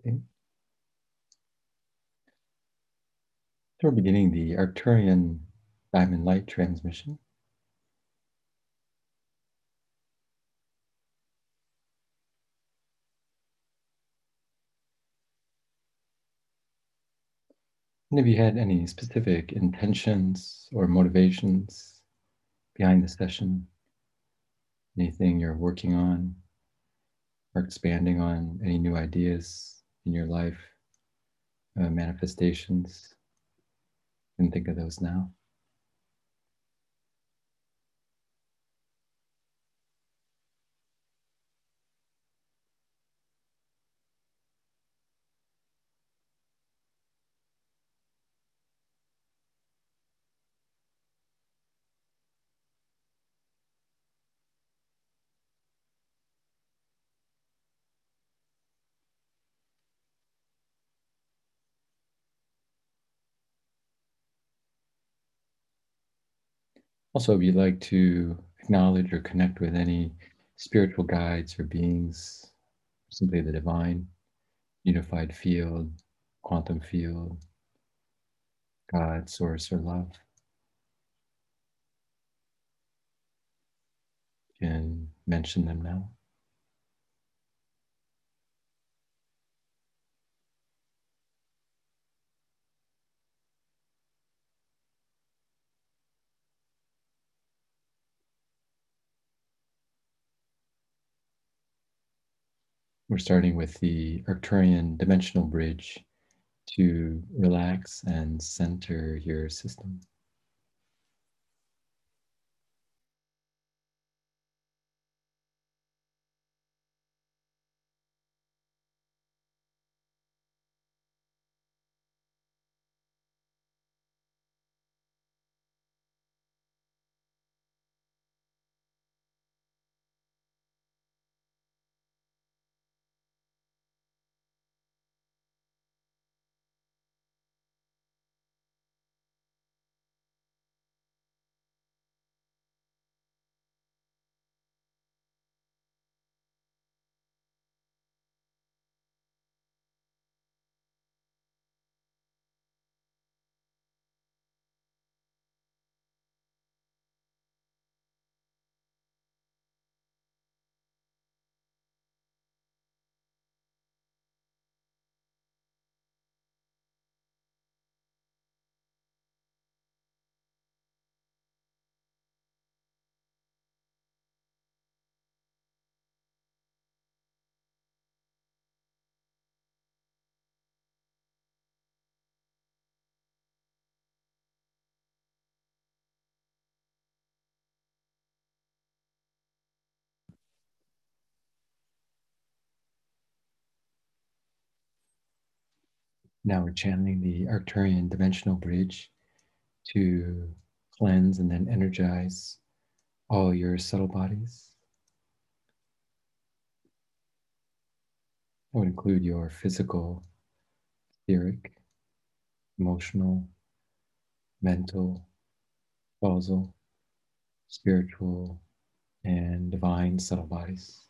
Okay. So we're beginning the Arcturian diamond light transmission. And if you had any specific intentions or motivations behind the session, anything you're working on or expanding on, any new ideas in your life, uh, manifestations, and think of those now. Also, if you'd like to acknowledge or connect with any spiritual guides or beings, simply the divine, unified field, quantum field, God, source, or love, can mention them now. We're starting with the Arcturian dimensional bridge to relax and center your system. Now we're channeling the Arcturian dimensional bridge to cleanse and then energize all your subtle bodies. That would include your physical, etheric, emotional, mental, causal, spiritual, and divine subtle bodies.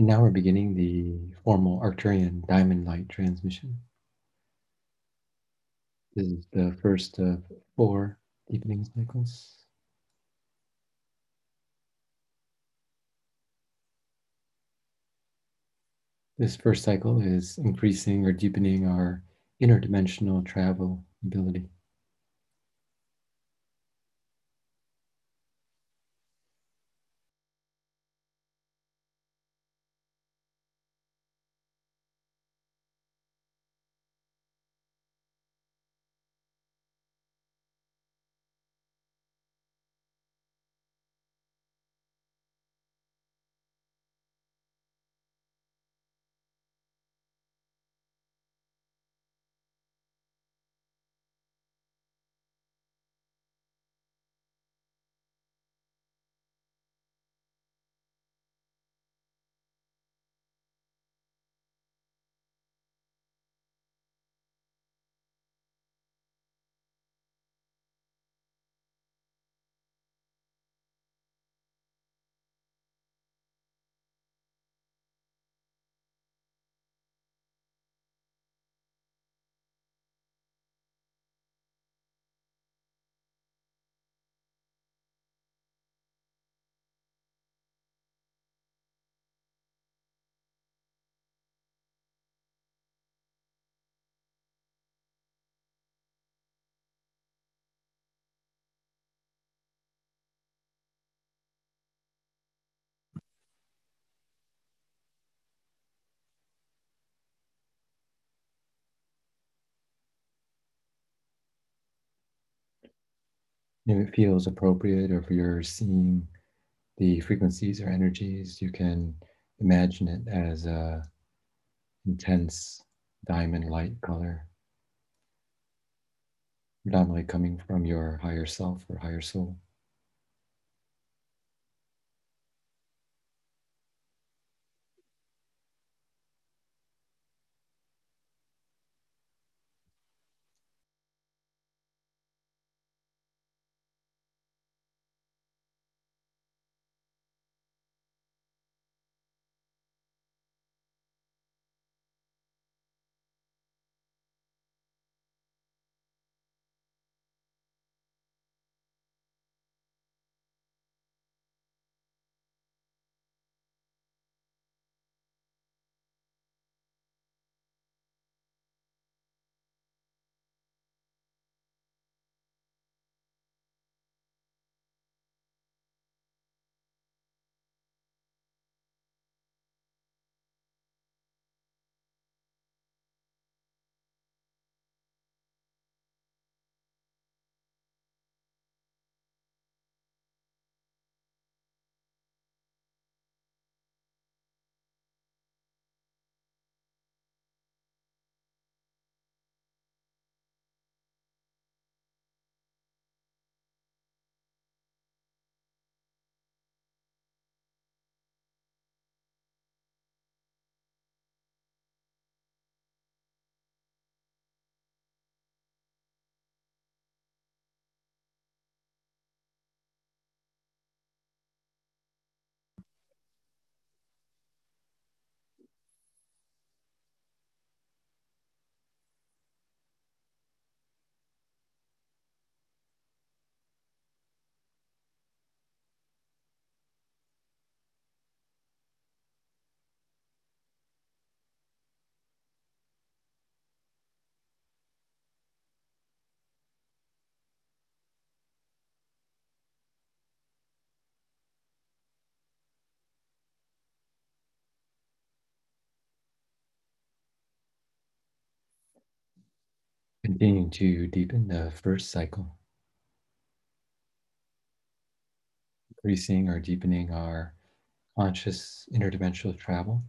And now we're beginning the formal Arcturian diamond light transmission. This is the first of four deepening cycles. This first cycle is increasing or deepening our interdimensional travel ability. It feels appropriate, or if you're seeing the frequencies or energies, you can imagine it as a intense diamond light color, predominantly coming from your higher self or higher soul. Continuing to deepen the first cycle, increasing or deepening our conscious interdimensional travel.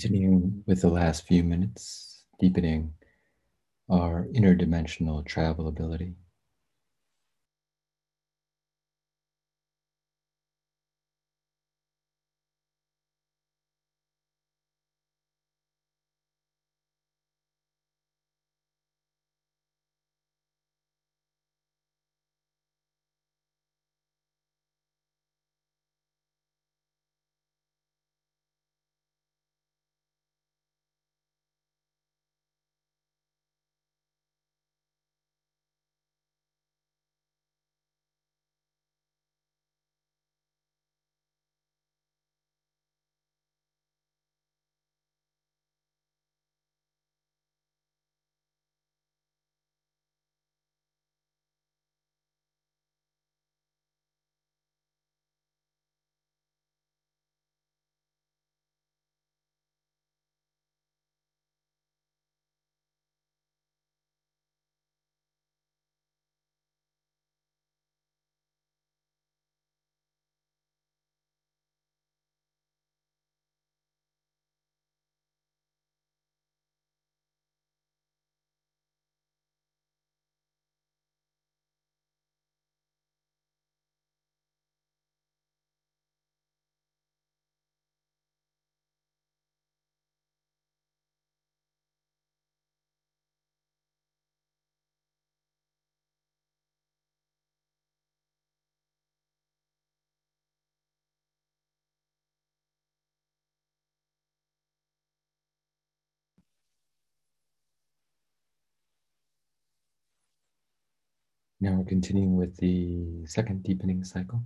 Continuing with the last few minutes, deepening our interdimensional travel Now we're continuing with the second deepening cycle.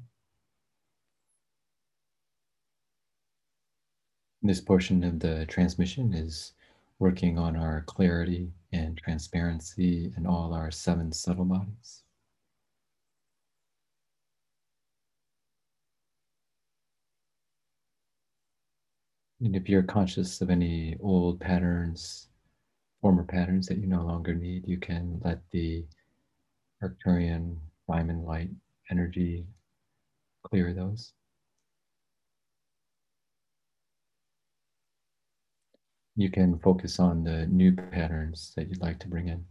This portion of the transmission is working on our clarity and transparency in all our seven subtle bodies. And if you're conscious of any old patterns, former patterns that you no longer need, you can let the Arcturian diamond light energy clear those. You can focus on the new patterns that you'd like to bring in.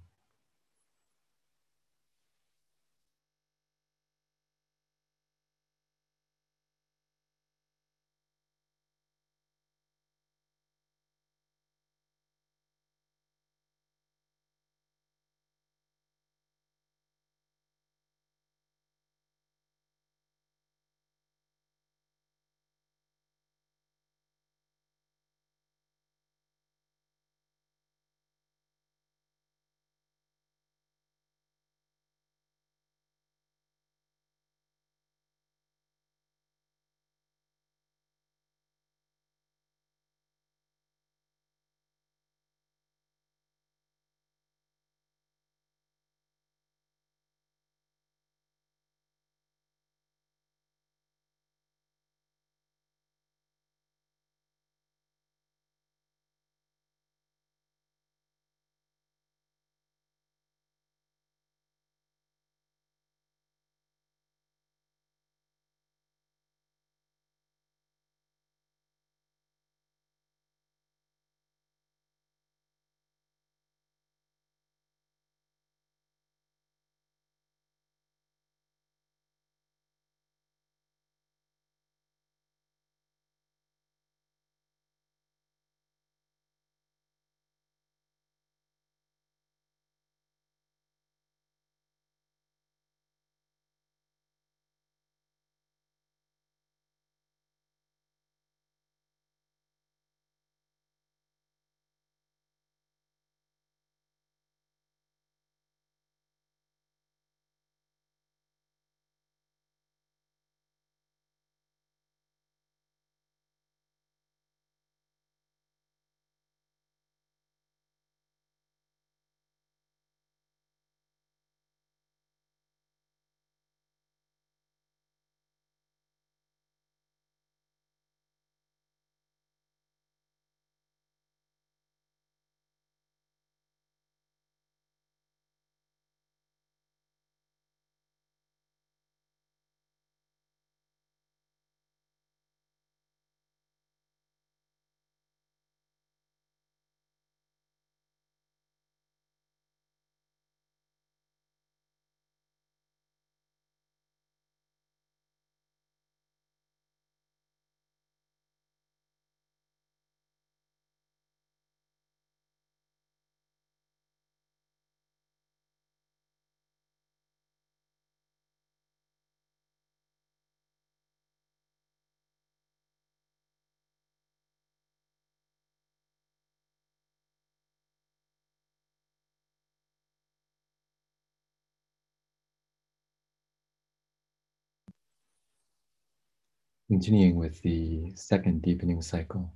Continuing with the second deepening cycle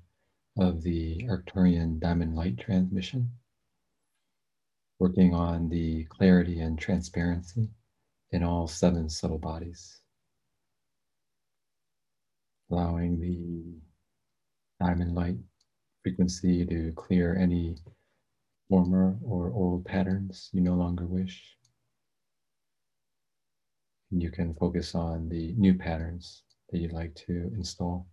of the Arcturian diamond light transmission, working on the clarity and transparency in all seven subtle bodies, allowing the diamond light frequency to clear any former or old patterns you no longer wish. And you can focus on the new patterns that you'd like to install.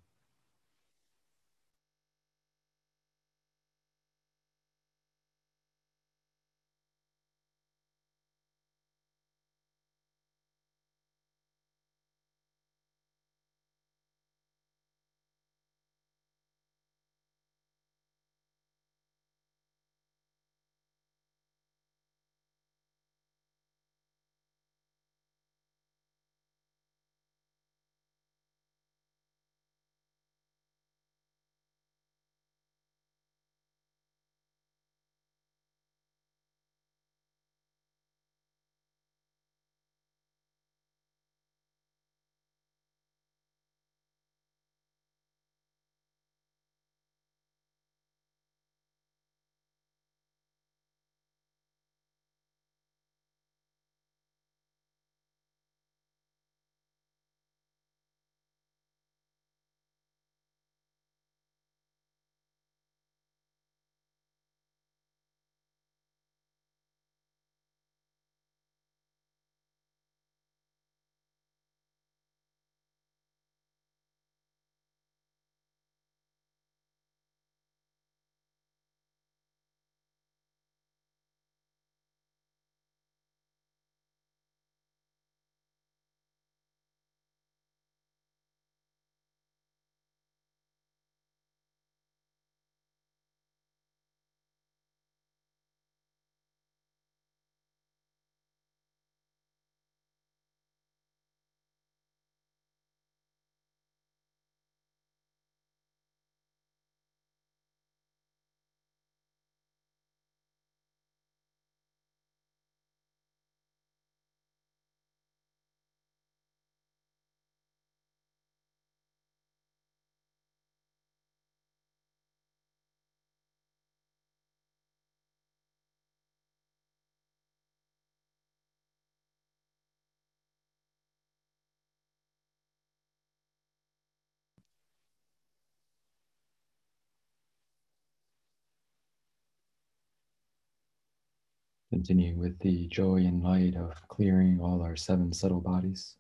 Continuing with the joy and light of clearing all our seven subtle bodies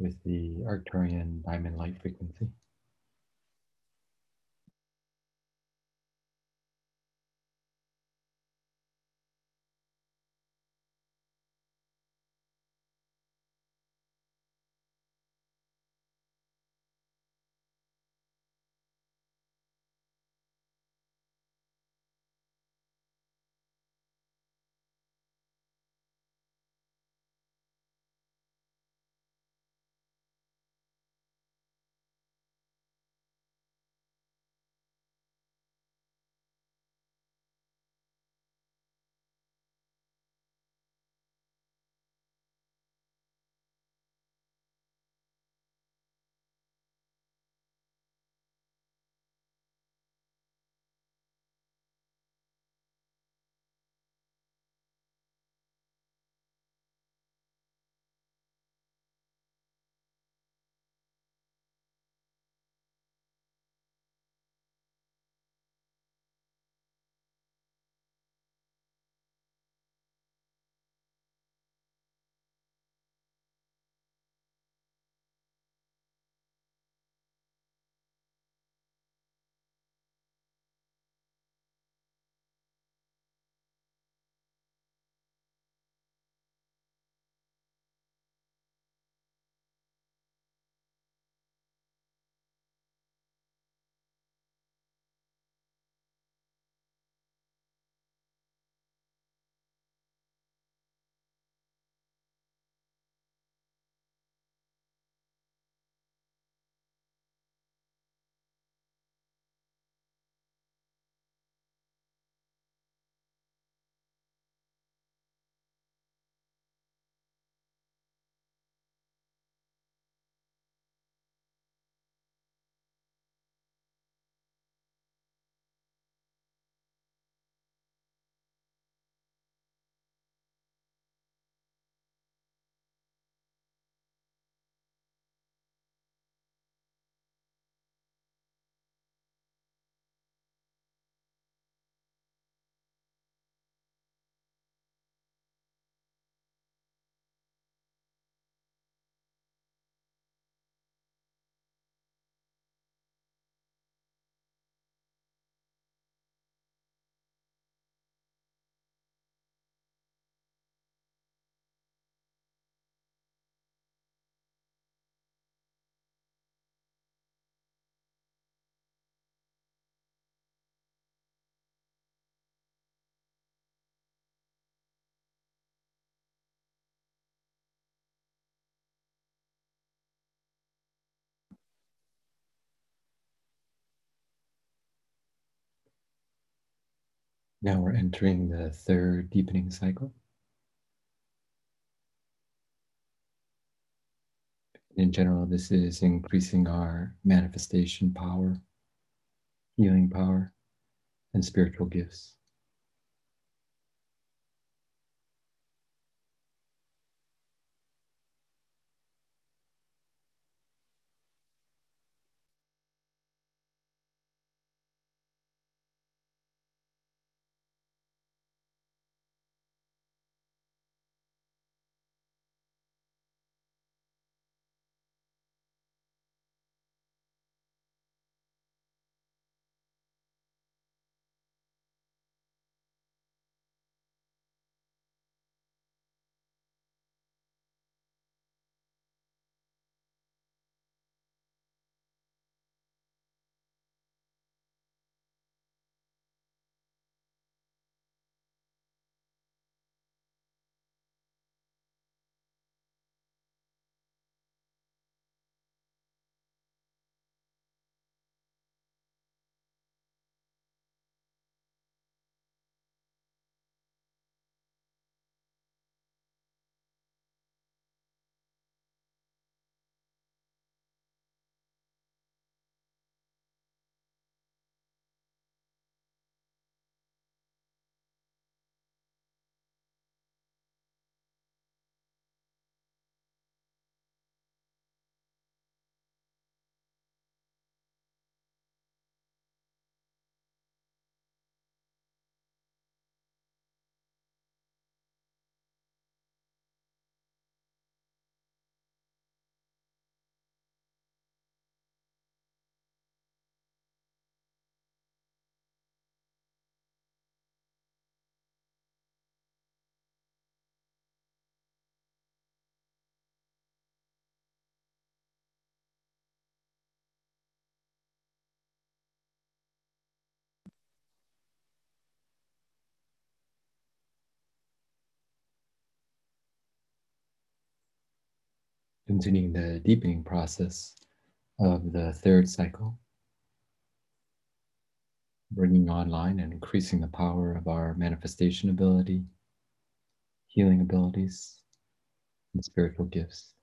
with the Arcturian diamond light frequency. Now we're entering the third deepening cycle. In general, this is increasing our manifestation power, healing power, and spiritual gifts. Continuing the deepening process of the third cycle, bringing online and increasing the power of our manifestation ability, healing abilities, and spiritual gifts.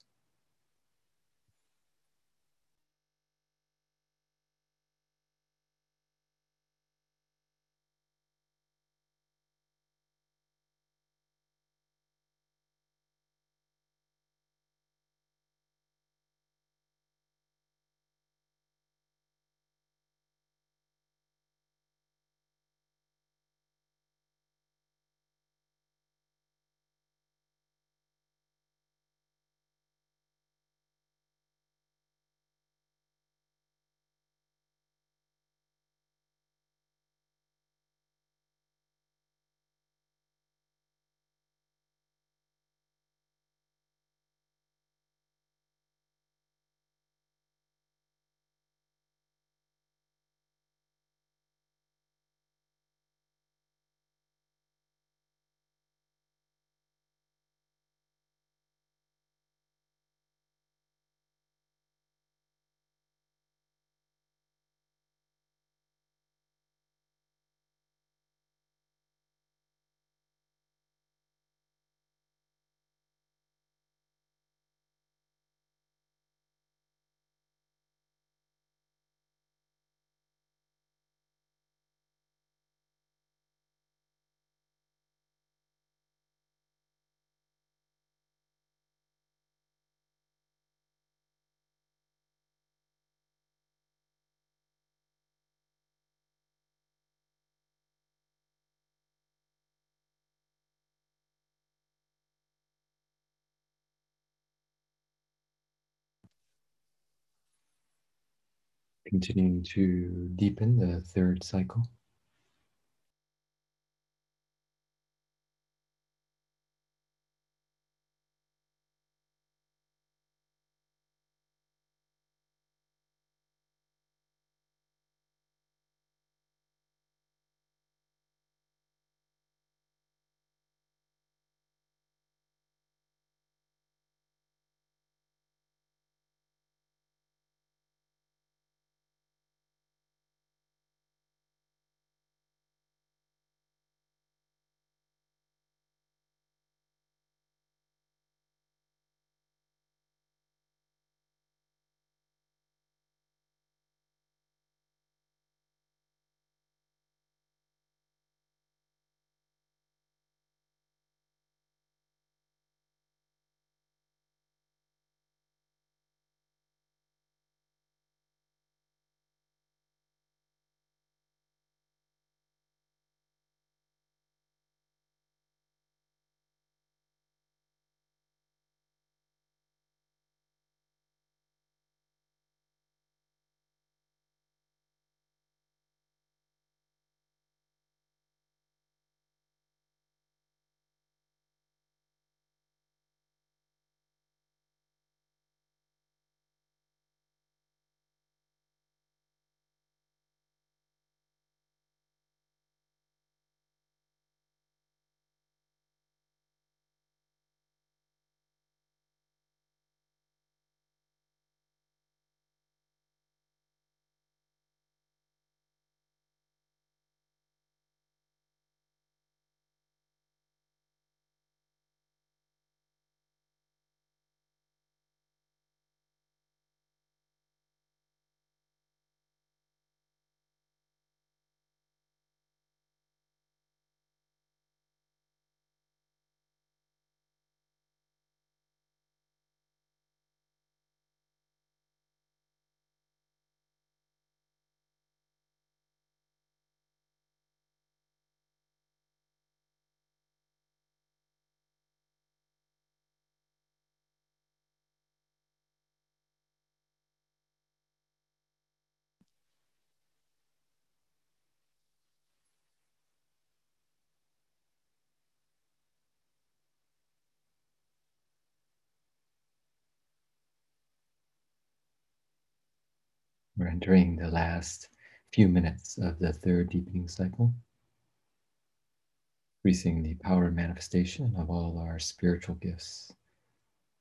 Continuing to deepen the third cycle. We're entering the last few minutes of the third deepening cycle, increasing the power and manifestation of all our spiritual gifts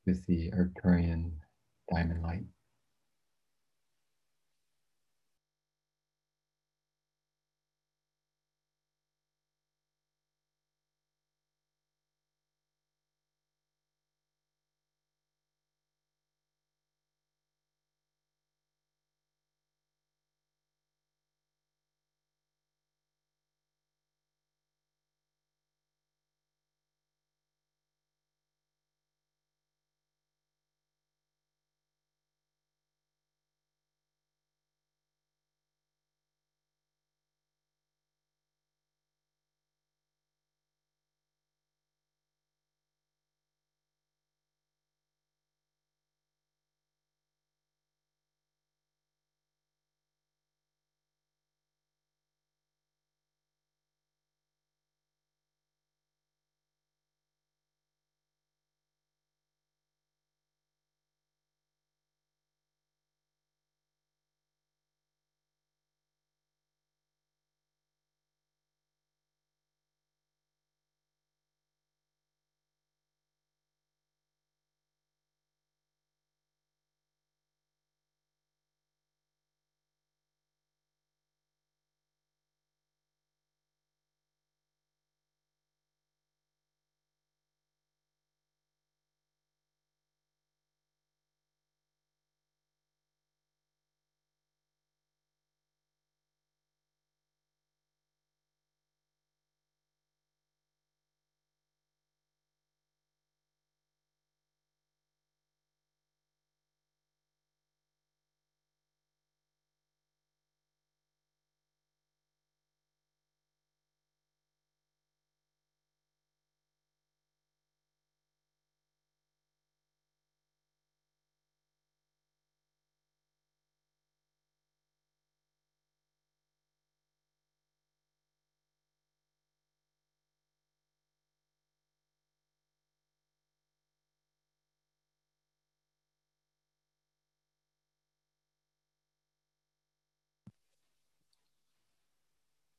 with the Arcturian diamond light.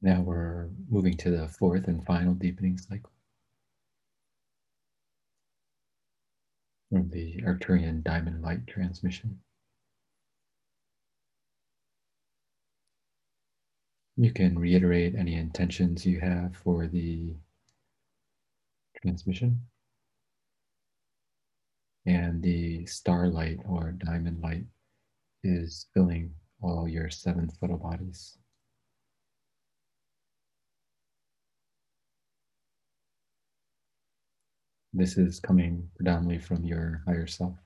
Now we're moving to the fourth and final deepening cycle. From the Arcturian diamond light transmission. You can reiterate any intentions you have for the transmission. And the starlight or diamond light is filling all your seven subtle bodies. This is coming predominantly from your higher self.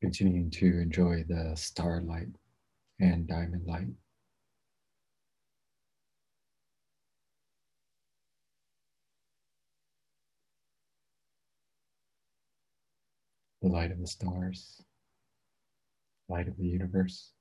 Continuing to enjoy the starlight and diamond light. The light of the stars, light of the universe.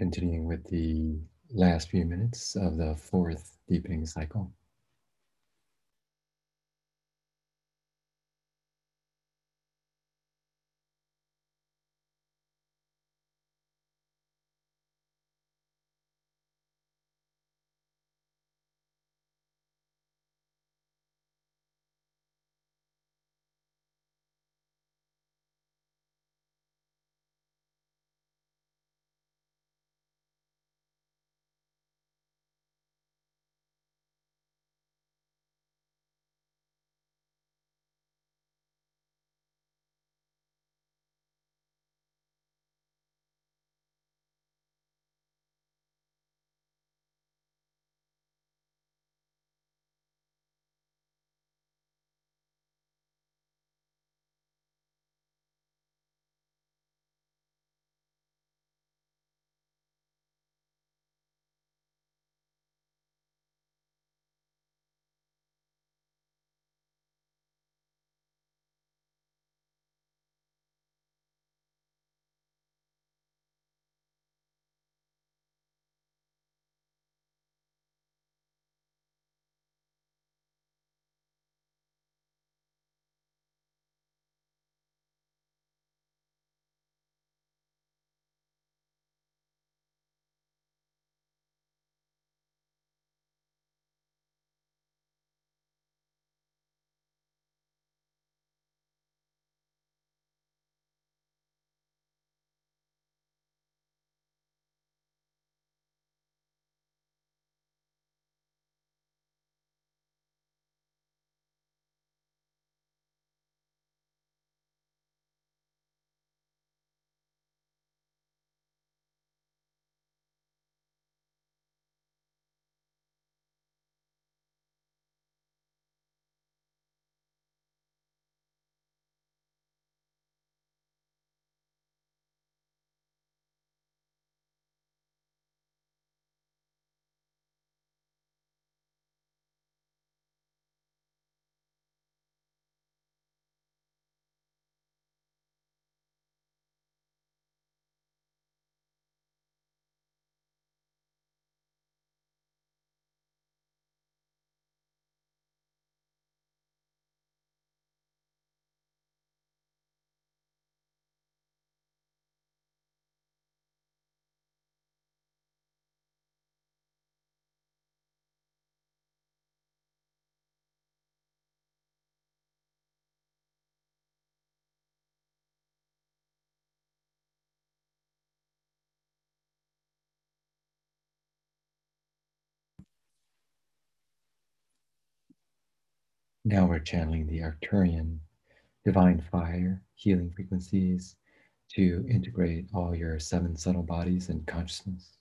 Continuing with the last few minutes of the fourth deepening cycle. Now we're channeling the Arcturian divine fire, healing frequencies to integrate all your seven subtle bodies and consciousness.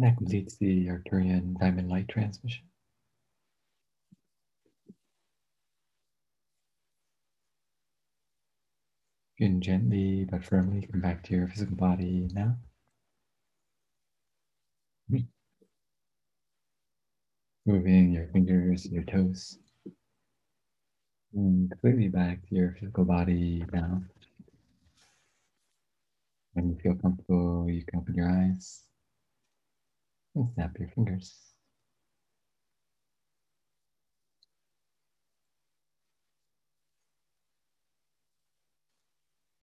And that completes the Arcturian diamond light transmission. You can gently but firmly come back to your physical body now. Moving your fingers, your toes. And completely back to your physical body now. When you feel comfortable, you can open your eyes and snap your fingers.